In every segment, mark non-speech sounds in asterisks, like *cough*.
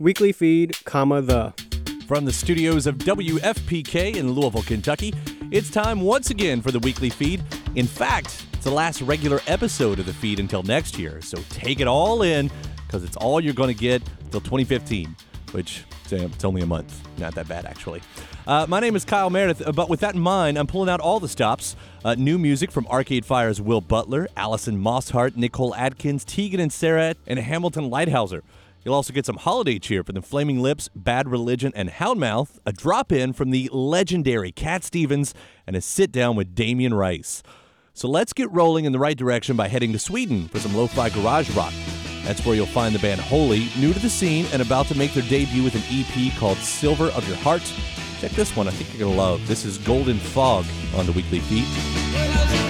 Weekly feed, comma, the. From the studios of WFPK in Louisville, Kentucky, it's time once again for the weekly feed. In fact, it's the last regular episode of the feed until next year, so take it all in because it's all you're going to get till 2015, which it's only a month. Not that bad, actually. Uh, my name is Kyle Meredith, uh, but with that in mind, I'm pulling out all the stops. Uh, new music from Arcade Fire's Will Butler, Alison Mosshart, Nicole Atkins, Tegan and Sara, and Hamilton Leithauser. You'll also get some holiday cheer from the Flaming Lips, Bad Religion, and Houndmouth, a drop in from the legendary Cat Stevens, and a sit down with Damien Rice. So let's get rolling in the right direction by heading to Sweden for some lo fi garage rock. That's where you'll find the band Holy, new to the scene and about to make their debut with an EP called Silver of Your Heart. Check this one, I think you're going to love. This is Golden Fog on the Weekly Feed.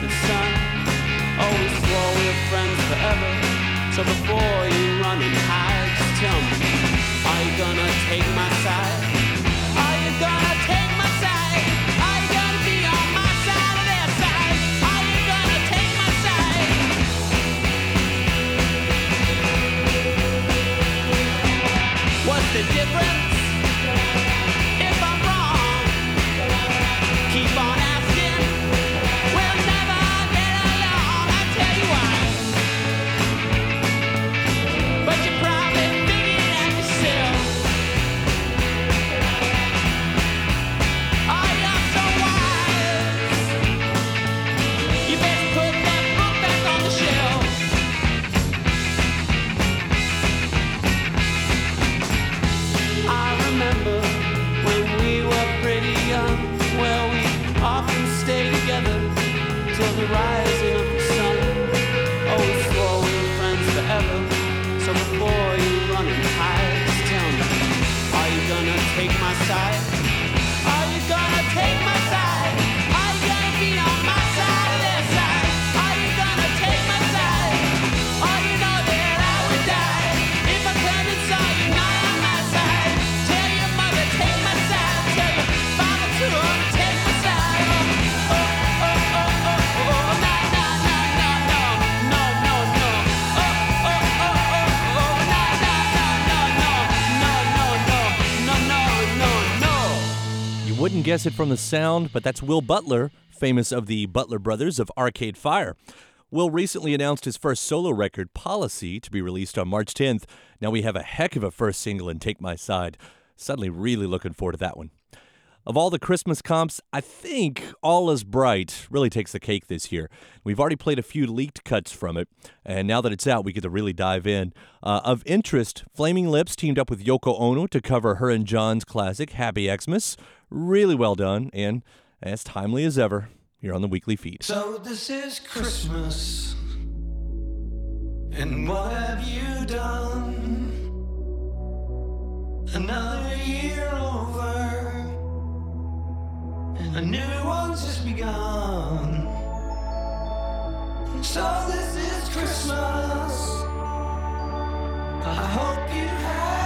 the sun. Oh, we swore we were friends forever. So before you run and hide, just tell me, are you gonna take my side? Are you gonna take my side? Are you gonna be on my side or their side? Are you gonna take my side? What's the difference? Guess it from the sound, but that's Will Butler, famous of the Butler Brothers of Arcade Fire. Will recently announced his first solo record, Policy, to be released on March 10th. Now we have a heck of a first single in Take My Side. Suddenly, really looking forward to that one. Of all the Christmas comps, I think All Is Bright really takes the cake this year. We've already played a few leaked cuts from it, and now that it's out, we get to really dive in. Uh, of interest, Flaming Lips teamed up with Yoko Ono to cover her and John's classic, Happy Xmas. Really well done, and as timely as ever here on the weekly feed. So this is Christmas, and what have you done? Another year over, and a new one's just begun. So this is Christmas. I hope you have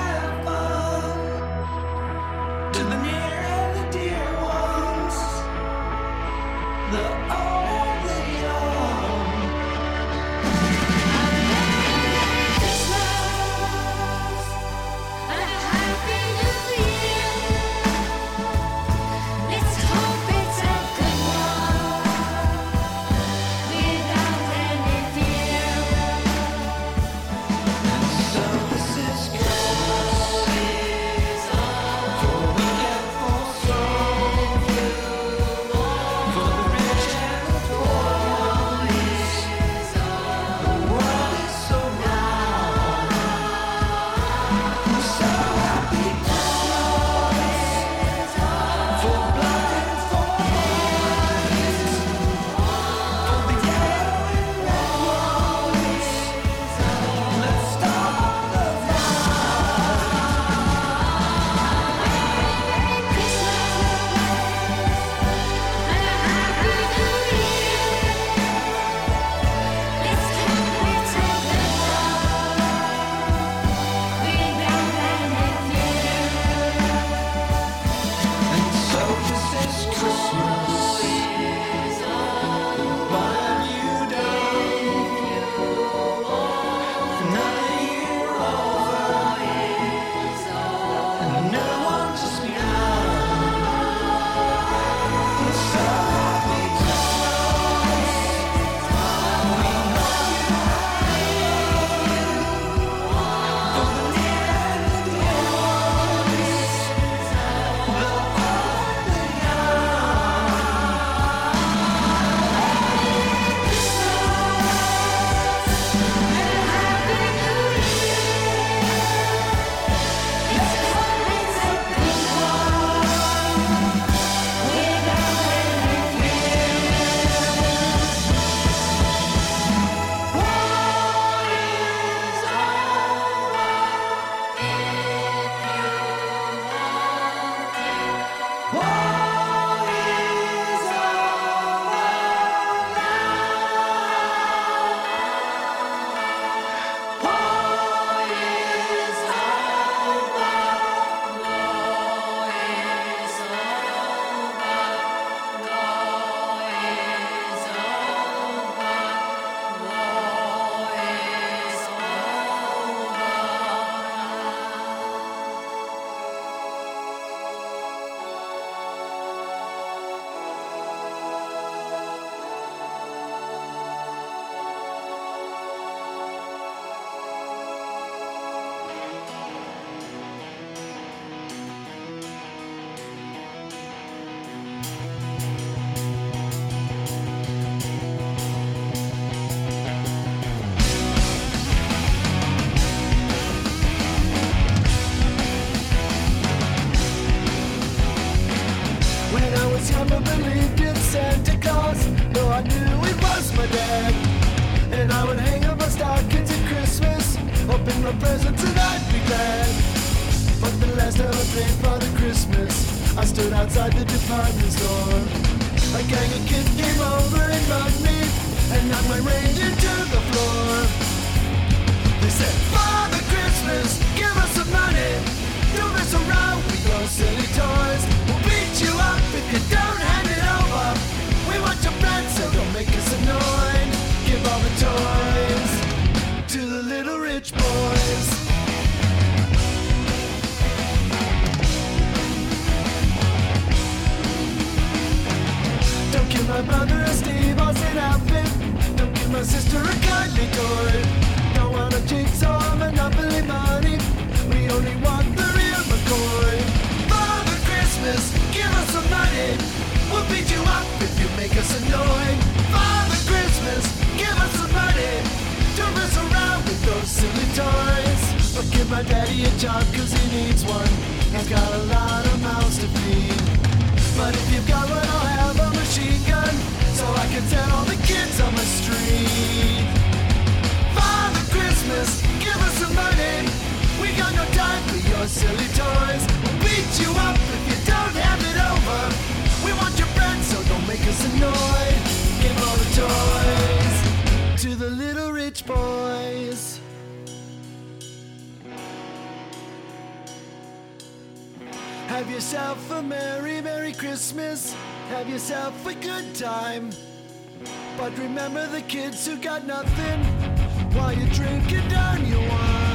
give my daddy a job cause he needs one. He's got a lot of mouths to feed. But if you've got one, I'll have a machine gun so I can send all the kids on the street. Father Christmas, give us some money. We got no time for your silly toys. We'll beat you up if you don't have it over. We want your bread, so don't make us annoyed. Give all the toys to the little rich boys. Have yourself a merry, merry Christmas. Have yourself a good time. But remember the kids who got nothing while you're drinking down your wine.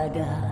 Ada.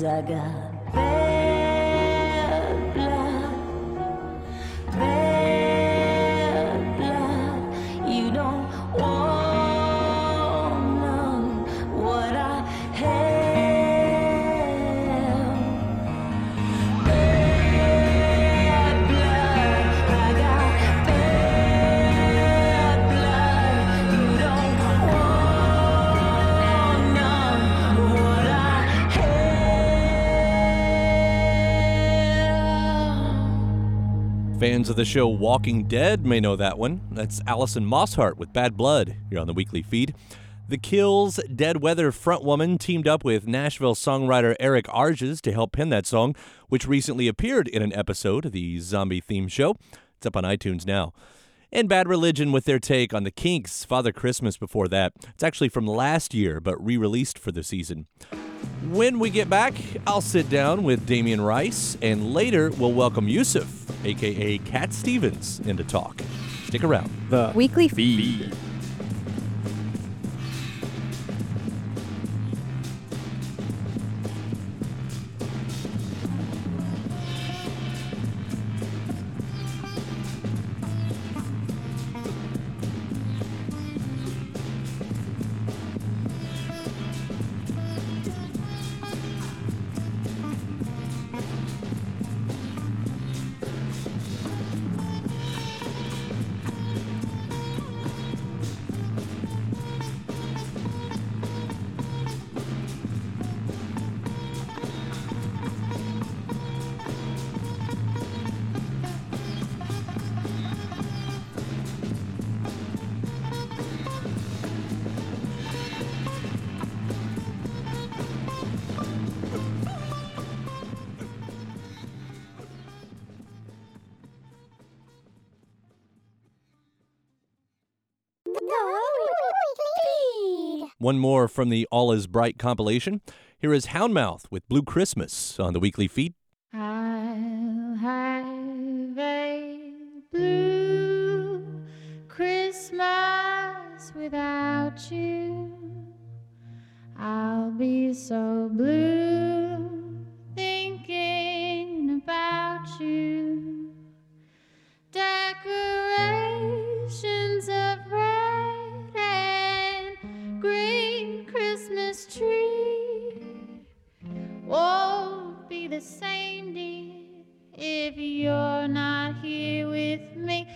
Cause Fans of the show Walking Dead may know that one. That's Alison Mosshart with Bad Blood here on the weekly feed. The Kills' Dead Weather frontwoman teamed up with Nashville songwriter Eric Arges to help pen that song, which recently appeared in an episode of the zombie theme show. It's up on iTunes now. And Bad Religion with their take on the Kinks' Father Christmas before that. It's actually from last year, but re released for the season. When we get back, I'll sit down with Damien Rice, and later we'll welcome Yusuf, aka Cat Stevens, into talk. Stick around. The Weekly feed. One more from the All Is Bright compilation. Here is Houndmouth with Blue Christmas on the weekly feed. I'll have a blue Christmas without you. I'll be so blue tree won't be the same, dear, if you're not here with me.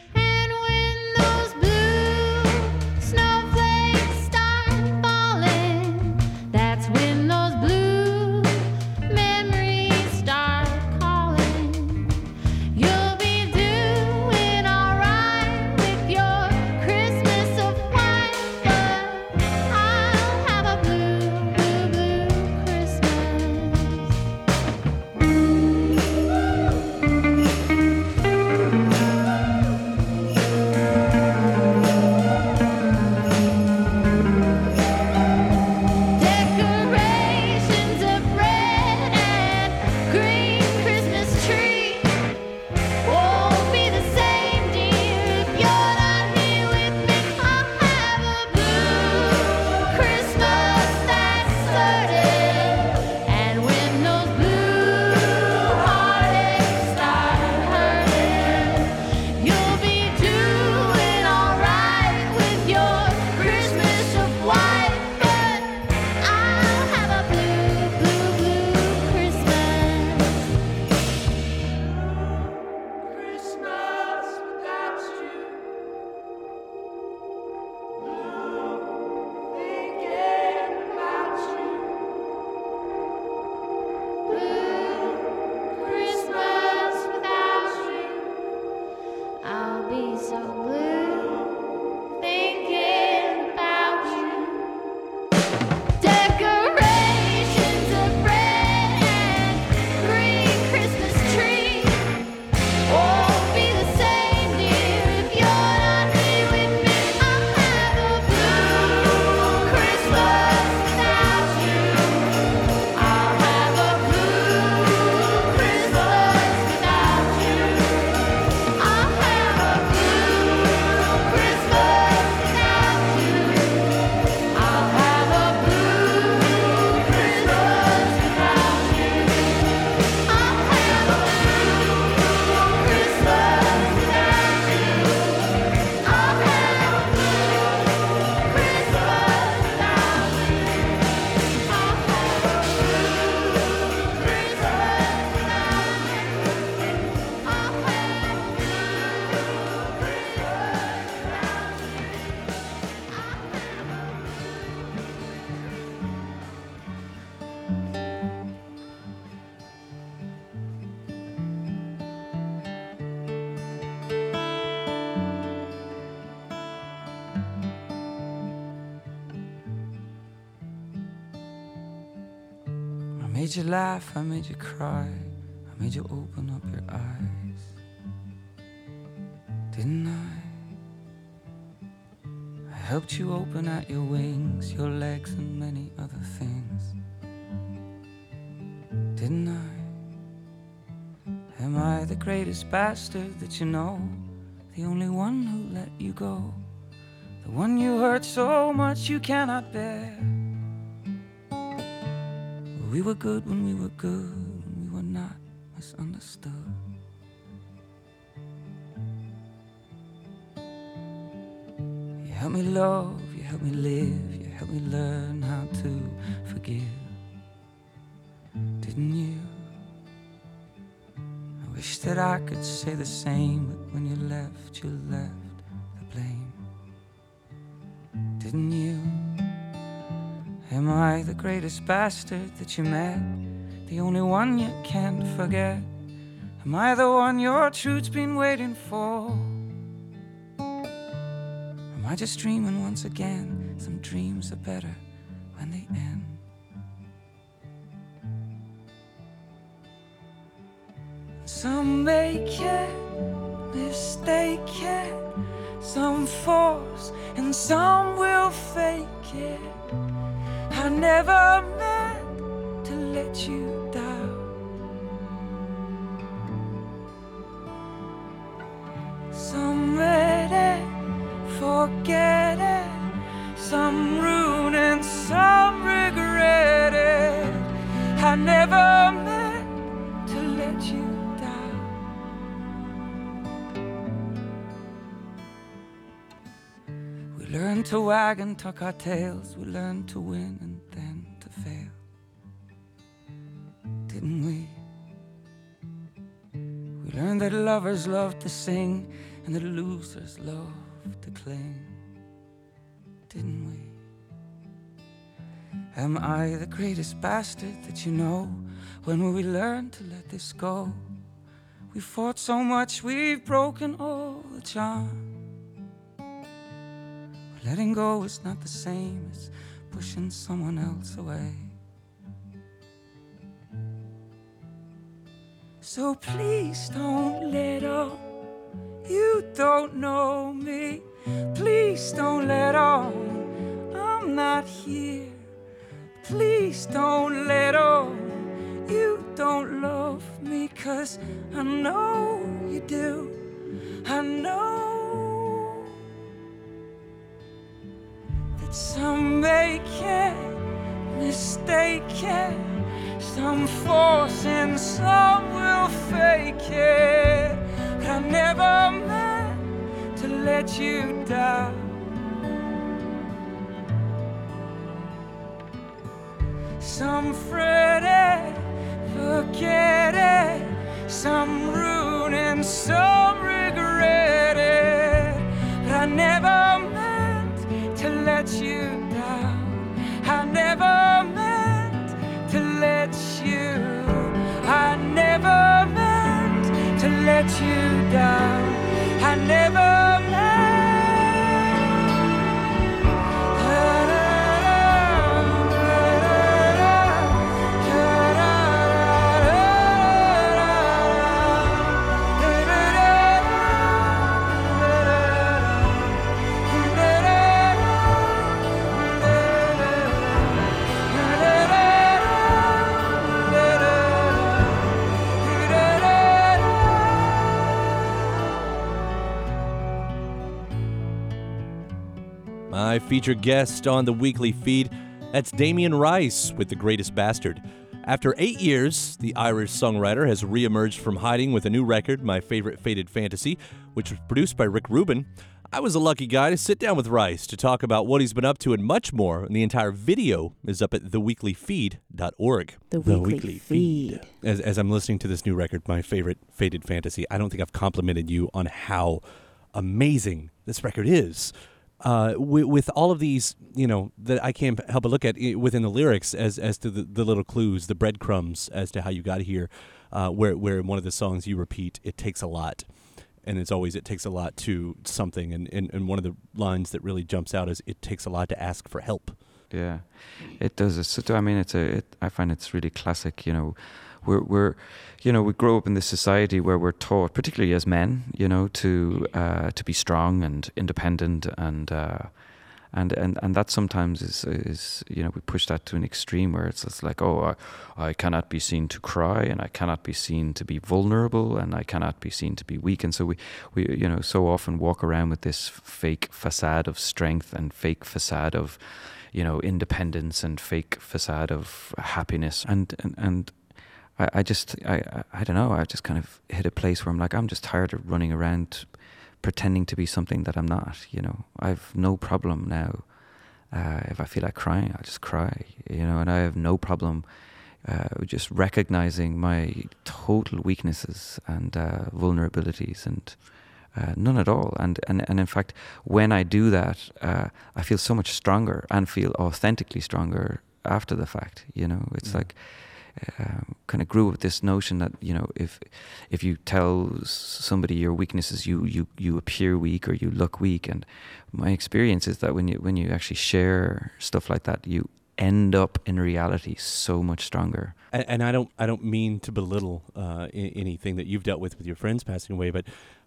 Laugh, I made you cry, I made you open up your eyes. Didn't I? I helped you open out your wings, your legs, and many other things. Didn't I? Am I the greatest bastard that you know? The only one who let you go? The one you hurt so much you cannot bear? We were good when we were good, we were not misunderstood. You help me love, you help me live, you help me learn how to forgive. Didn't you? I wish that I could say the same, but when you left, you left the blame. Didn't you? Am I the greatest bastard that you met? The only one you can't forget? Am I the one your truth's been waiting for? Am I just dreaming once again? Some dreams are better when they end. Some make it, mistake it, some force and some will fake it. I never meant to let you down. Some read it, forget it, some ruin and some regret it. I never meant to let you down. We learn to wag and tuck our tails. We learn to win lovers love to sing and the losers love to cling. Didn't we? Am I the greatest bastard that you know? When will we learn to let this go? We fought so much, we've broken all the charm. Letting go is not the same as pushing someone else away. So please don't let on you don't know me. Please don't let on I'm not here. Please don't let on you don't love me, cause I know you do. I know that some make it, mistake it, some force and some will fake it. But I never meant to let you down. Some fret it, forget it, some ruin and some regret it. But I never let you down. I never My featured guest on the weekly feed, that's Damien Rice with The Greatest Bastard. After eight years, the Irish songwriter has reemerged from hiding with a new record, My Favorite Faded Fantasy, which was produced by Rick Rubin. I was a lucky guy to sit down with Rice to talk about what he's been up to and much more, and the entire video is up at theweeklyfeed.org. The, weekly, feed. As, as I'm listening to this new record, My Favorite Faded Fantasy, I don't think I've complimented you on how amazing this record is. Uh, with, all of these, you know, that I can't help but look at within the lyrics as as to the, the little clues, the breadcrumbs as to how you got here. Uh, where where in one of the songs you repeat, "It takes a lot," and it's always it takes a lot to something. And, and and one of the lines that really jumps out is, "It takes a lot to ask for help." Yeah, it does. So- I mean, it's a. It, I find it's really classic. You know, we're we're, you know, we grow up in this society where we're taught, particularly as men, you know, to uh, to be strong and independent and. Uh, and, and and that sometimes is is you know we push that to an extreme where it's just like oh I, I cannot be seen to cry and I cannot be seen to be vulnerable and I cannot be seen to be weak and so we we you know so often walk around with this fake facade of strength and fake facade of you know independence and fake facade of happiness and and, and I, I just I, I I don't know I just kind of hit a place where I'm like I'm just tired of running around pretending to be something that I'm not you know I've no problem now uh, if I feel like crying I'll just cry you know and I have no problem uh, just recognizing my total weaknesses and uh, vulnerabilities and uh, none at all. And, and and in fact, when I do that, uh, I feel so much stronger and feel authentically stronger after the fact. You know, it's Yeah. like um, kind of grew with this notion that you know if if you tell somebody your weaknesses, you you you appear weak or you look weak. And my experience is that when you when you actually share stuff like that, you end up in reality so much stronger. And, and I don't I don't mean to belittle uh, I- anything that you've dealt with with your friends passing away, but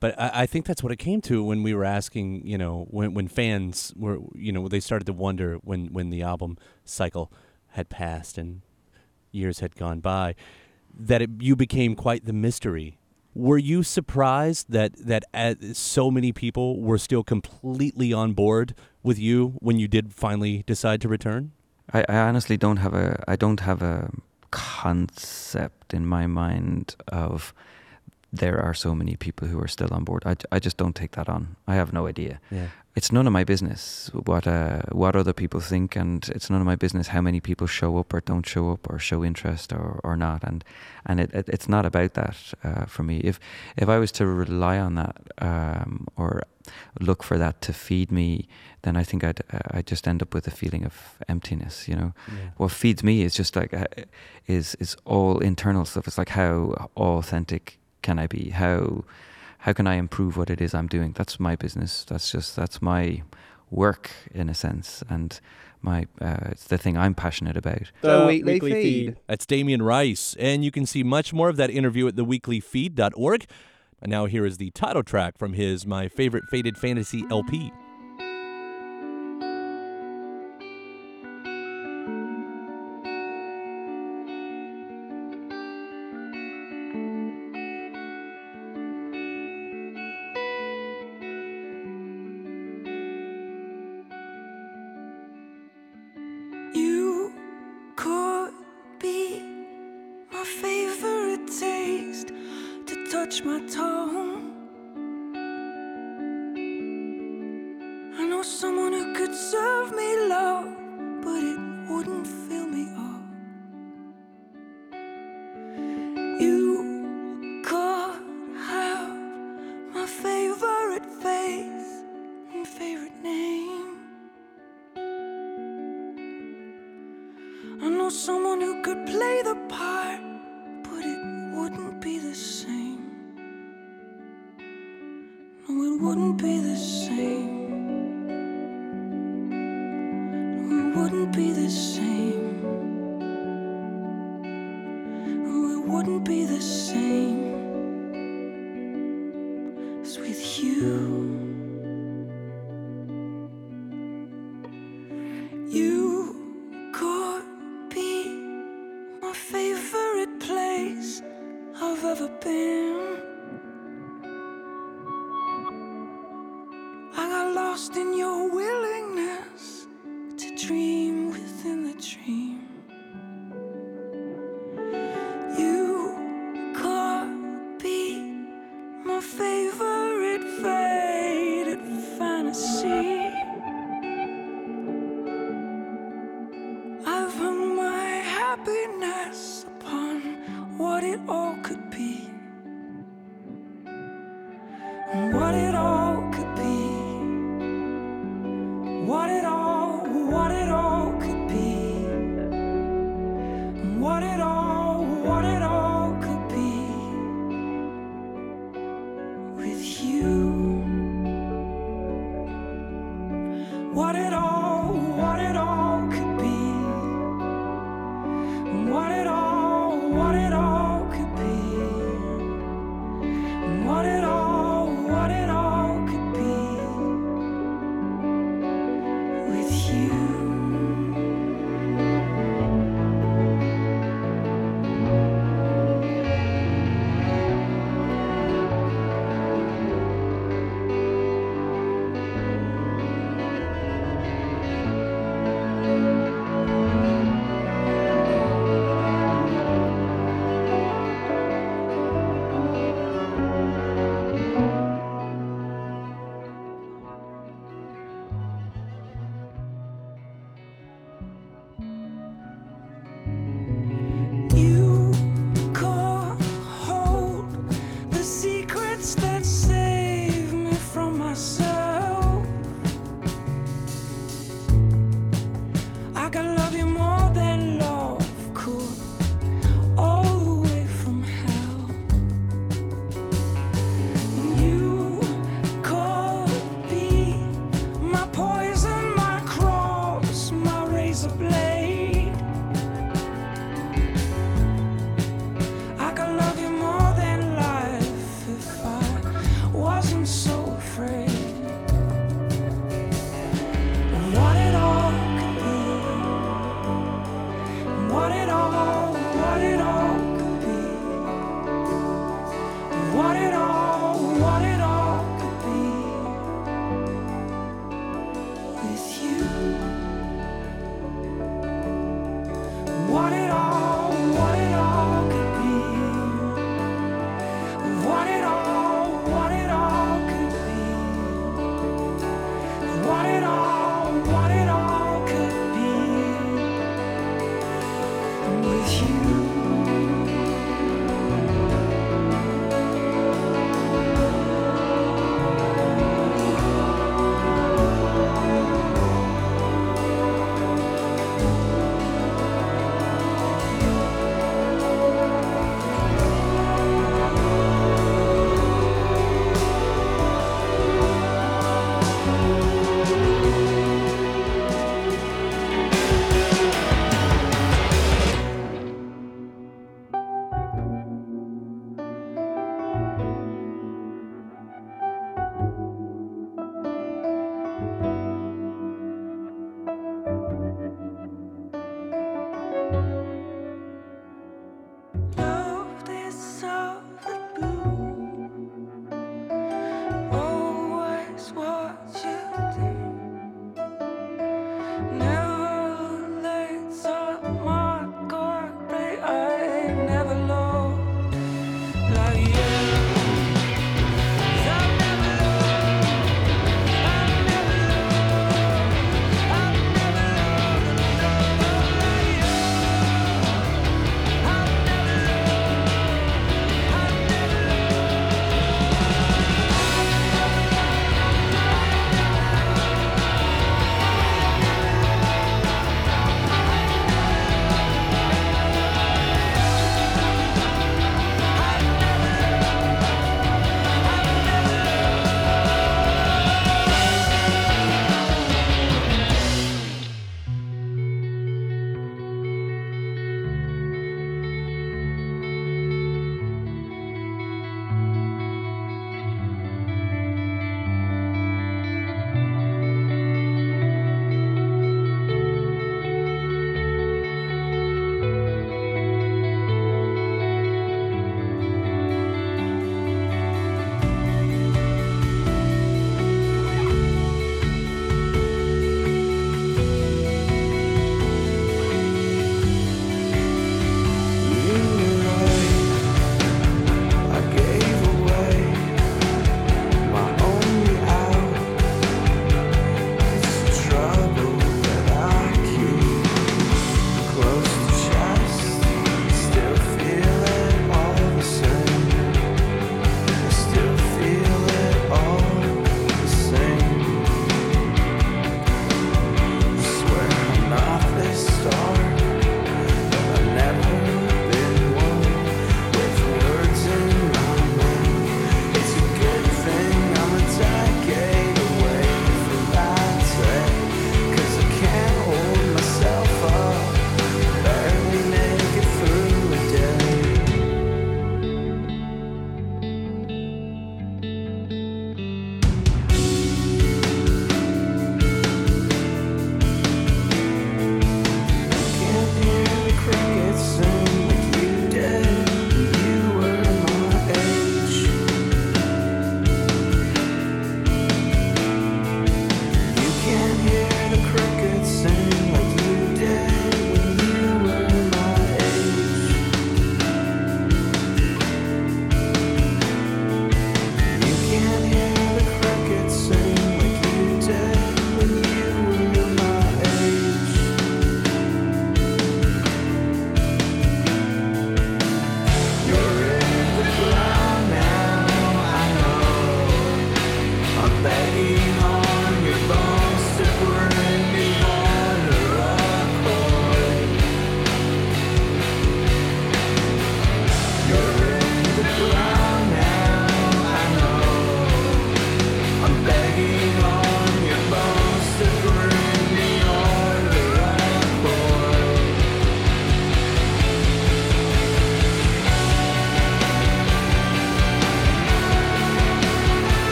but I, I think that's what it came to when we were asking, you know, when when fans were, you know, they started to wonder when when the album cycle had passed and years had gone by, that it, you became quite the mystery. Were you surprised that that uh, so many people were still completely on board with you when you did finally decide to return? I, I honestly don't have a I don't have a concept in my mind of there are so many people who are still on board. I, I just don't take that on. I have no idea. Yeah. It's none of my business what uh, what other people think, and it's none of my business how many people show up or don't show up or show interest or, or not. And and it, it it's not about that uh, for me. If if I was to rely on that um, or look for that to feed me, then I think I'd uh, I'd just end up with a feeling of emptiness. You know, Yeah. what feeds me is just like uh, is is all internal stuff. It's like how authentic can I be? How how can I improve what it is I'm doing? That's my business. That's just that's my work in a sense, and my uh, it's the thing I'm passionate about. The Weekly Feed. That's Damien Rice, and you can see much more of that interview at theweeklyfeed.org. And now here is the title track from his My Favorite Faded Fantasy LP. It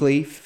weekly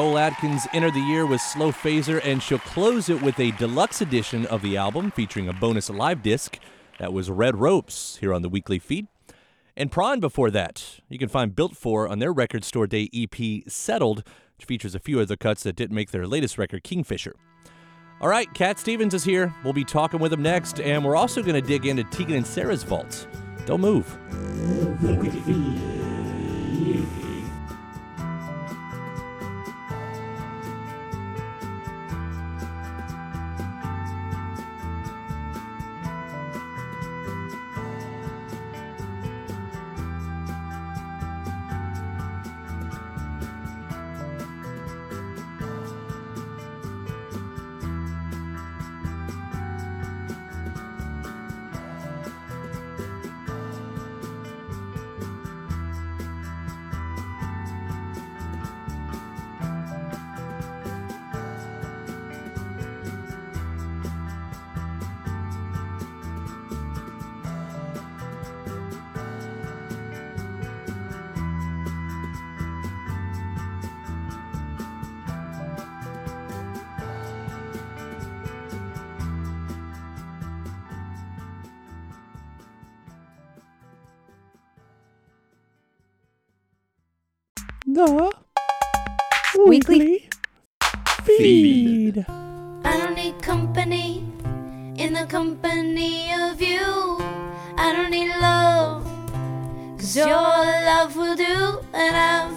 Cole Atkins entered the year with Slow Phaser, and she'll close it with a deluxe edition of the album featuring a bonus live disc that was Red Ropes here on the weekly feed. And Prawn before that. You can find Built For on their record store day EP Settled, which features a few other cuts that didn't make their latest record, Kingfisher. All right, Cat Stevens is here. We'll be talking with him next, and we're also going to dig into Tegan and Sara's vaults. Don't move. The Weekly Feed. I don't need company in the company of you. I don't need love, cause your love will do. And I've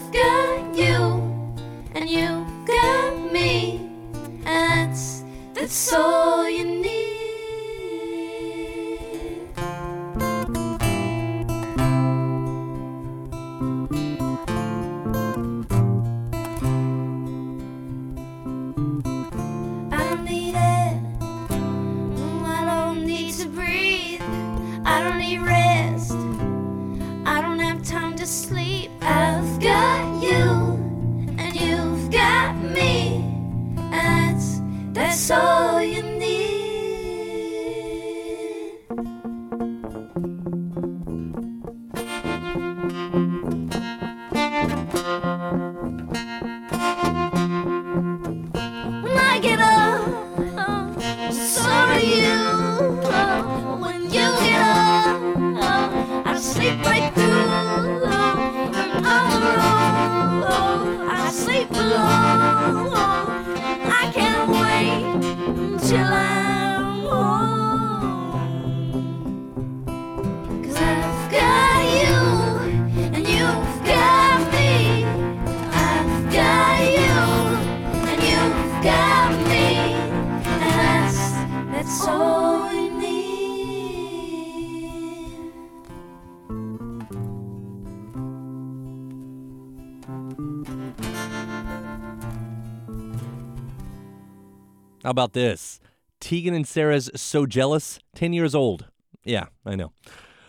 about this? Tegan and Sara's So Jealous, 10 years old. Yeah, I know.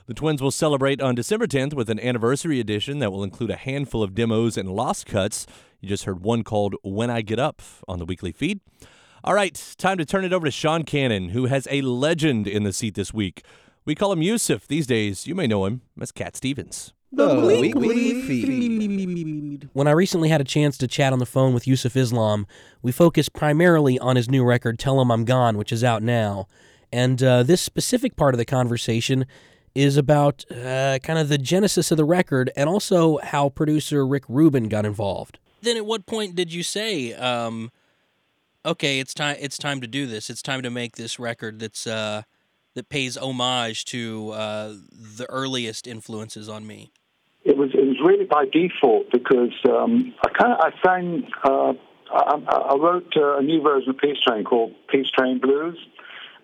The twins will celebrate on December 10th with an anniversary edition that will include a handful of demos and lost cuts. You just heard one called When I Get Up on the weekly feed. All right, time to turn it over to Sean Cannon, who has a legend in the seat this week. We call him Yusuf. These days, you may know him as Cat Stevens. The Weekly Feed. When I recently had a chance to chat on the phone with Yusuf Islam, we focused primarily on his new record, Tell Him I'm Gone, which is out now. And uh, this specific part of the conversation is about uh, kind of the genesis of the record and also how producer Rick Rubin got involved. Then at what point did you say, um, okay, it's time it's time to do this. It's time to make this record that's uh, that pays homage to uh, the earliest influences on me? It was it was really by default because um, I kind of I sang uh, I, I wrote uh, a new version of Peace Train called Peace Train Blues,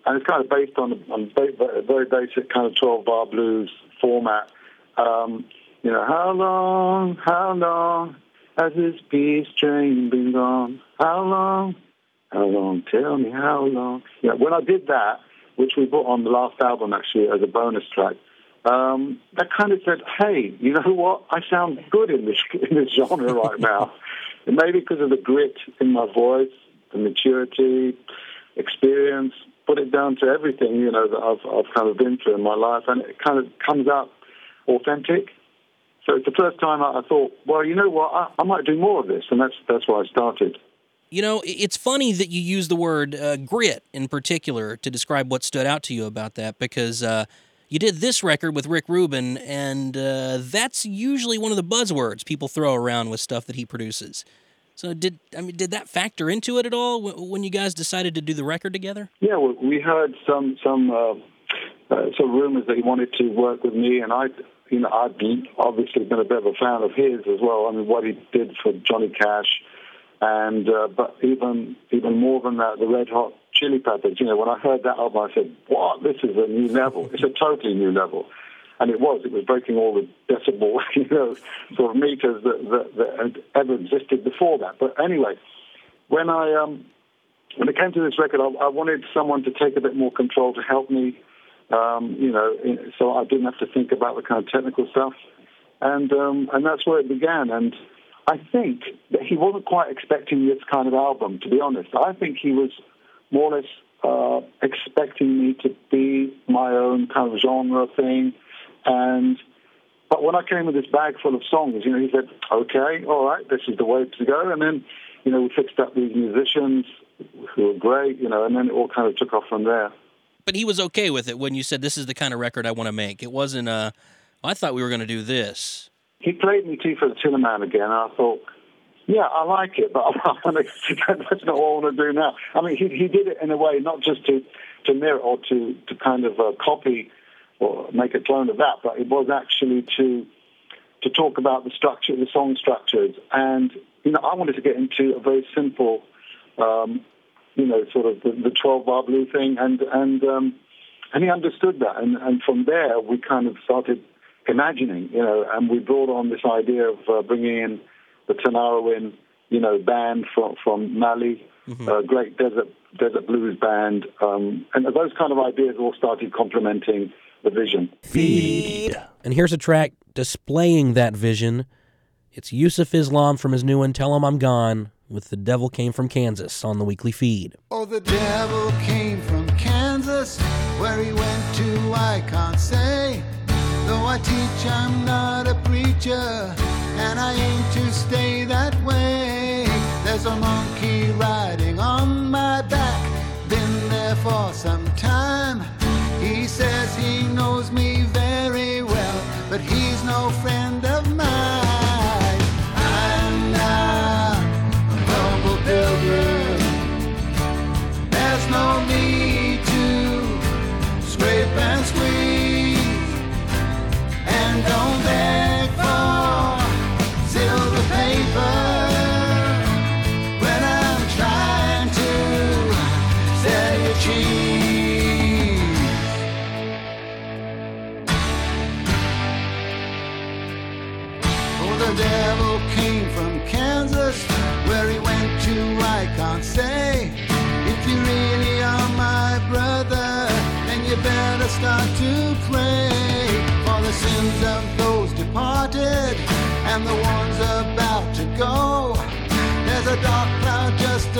and it's kind of based on on a very basic kind of twelve bar blues format. Um, you know, how long, how long has this peace train been gone? How long, how long? Tell me how long. Yeah, when I did that, which we put on the last album actually as a bonus track um, that kind of said, "Hey, you know what? I sound good in this *laughs* in this genre right *laughs* now. and maybe because of the grit in my voice, the maturity, experience, put it down to everything you know that I've I've kind of been through in my life, and it kind of comes out authentic. So it's the first time I, I thought, well, you know what? I, I might do more of this, and that's that's why I started. You know, it's funny that you use the word uh, grit in particular to describe what stood out to you about that because uh, you did this record with Rick Rubin, and uh, that's usually one of the buzzwords people throw around with stuff that he produces. So did I mean did that factor into it at all when you guys decided to do the record together? Yeah, we heard some some uh, uh, some rumors that he wanted to work with me, and I, you know, I'd been- obviously been a bit of a fan of his as well. I mean, what he did for Johnny Cash, and uh, but even even more than that, the Red Hot Chili Peppers. You know, when I heard that album, I said, "What? This is a new level. It's a totally new level." And it was. It was breaking all the decibel, *laughs* you know, sort of meters that, that, that had ever existed before that. But anyway, when I um, when it came to this record, I, I wanted someone to take a bit more control to help me, um, you know, so I didn't have to think about the kind of technical stuff, and um, and that's where it began. And I think that he wasn't quite expecting this kind of album, to be honest. I think he was more or less uh, expecting me to be my own kind of genre thing, and but when I came with this bag full of songs, you know, he said, "Okay, all right, this is the way to go." And then, you know, we fixed up these musicians who were great, you know, and then it all kind of took off from there. But he was okay with it when you said this is the kind of record I want to make. It wasn't uh I thought we were going to do this. he played me Tea for the Tillerman again, and I thought, yeah, I like it, but *laughs* that's not what I want to do now. I mean, he, he did it in a way not just to, to mirror or to, to kind of uh, copy or make a clone of that, but it was actually to to talk about the structure, the song structures, and you know, I wanted to get into a very simple, um, you know, sort of the, the 12 bar blue thing, and and um, and he understood that, and and from there we kind of started imagining, you know, and we brought on this idea of uh, bringing in the Tinariwen, you know, band from from Mali, uh, great desert desert blues band, um, and those kind of ideas all started complementing the vision. Feed. And here's a track displaying that vision. It's Yusuf Islam from his new one, Tell Him I'm Gone, with The Devil Came from Kansas on the weekly feed. Oh, the devil came from Kansas. Where he went to, I can't say. Though I teach, I'm not a preacher. And I aim to stay that way. There's a monkey riding on my back. Been there for some time. He says he knows me very well, but he's no friend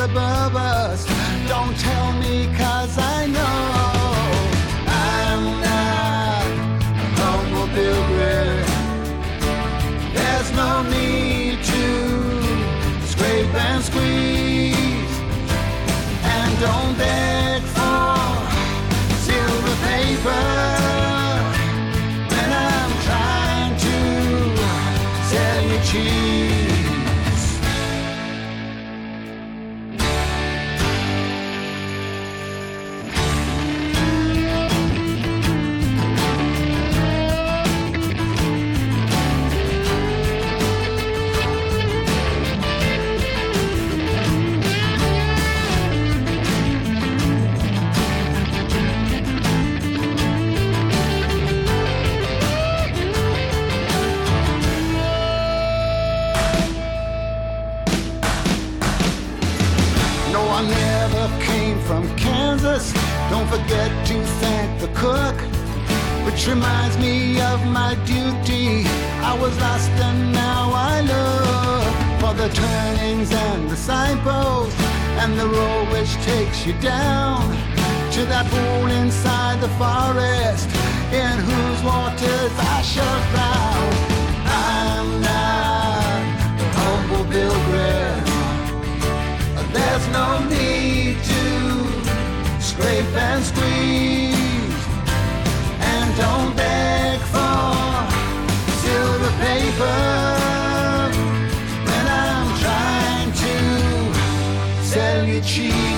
above us. Don't tell me, forget to thank the cook. Which reminds me of my duty. I was lost and now I look for the turnings and the signposts and the road which takes you down to that pool inside the forest in whose waters I shall drown. I'm not a humble pilgrim. There's no need scrape and squeeze. And don't beg for silver paper when I'm trying to sell you cheese.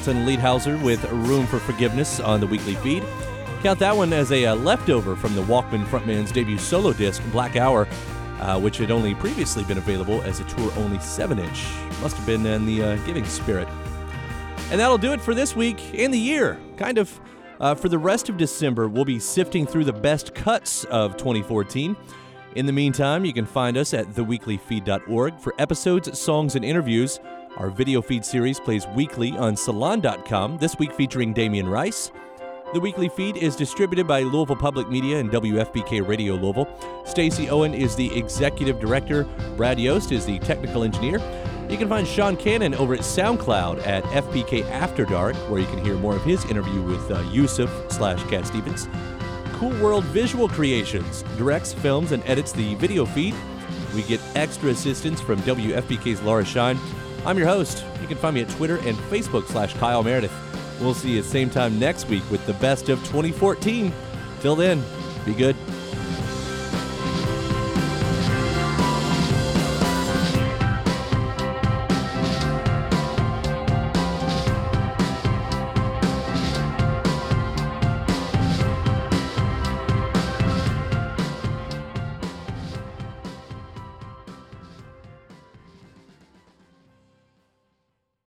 Hamilton Leithauser with Room for Forgiveness on the weekly feed. Count that one as a uh, leftover from the Walkmen frontman's debut solo disc, Black Hour, uh, which had only previously been available as a tour only 7 inch. Must have been in the uh, giving spirit. And that'll do it for this week and the year. Kind of uh, for the rest of December, we'll be sifting through the best cuts of 2014. In the meantime, you can find us at theweeklyfeed.org for episodes, songs, and interviews. Our video feed series plays weekly on salon.com, this week featuring Damien Rice. The weekly feed is distributed by Louisville Public Media and WFPK Radio Louisville. Stacy Owen is the executive director. Brad Yost is the technical engineer. You can find Sean Cannon over at SoundCloud at FPK After Dark, where you can hear more of his interview with uh, Yusuf slash Cat Stevens. Cool World Visual Creations directs, films, and edits the video feed. We get extra assistance from WFPK's Laura Shine. I'm your host. You can find me at Twitter and Facebook slash Kyle Meredith. We'll see you same time next week with the best of 2014. Till then, be good.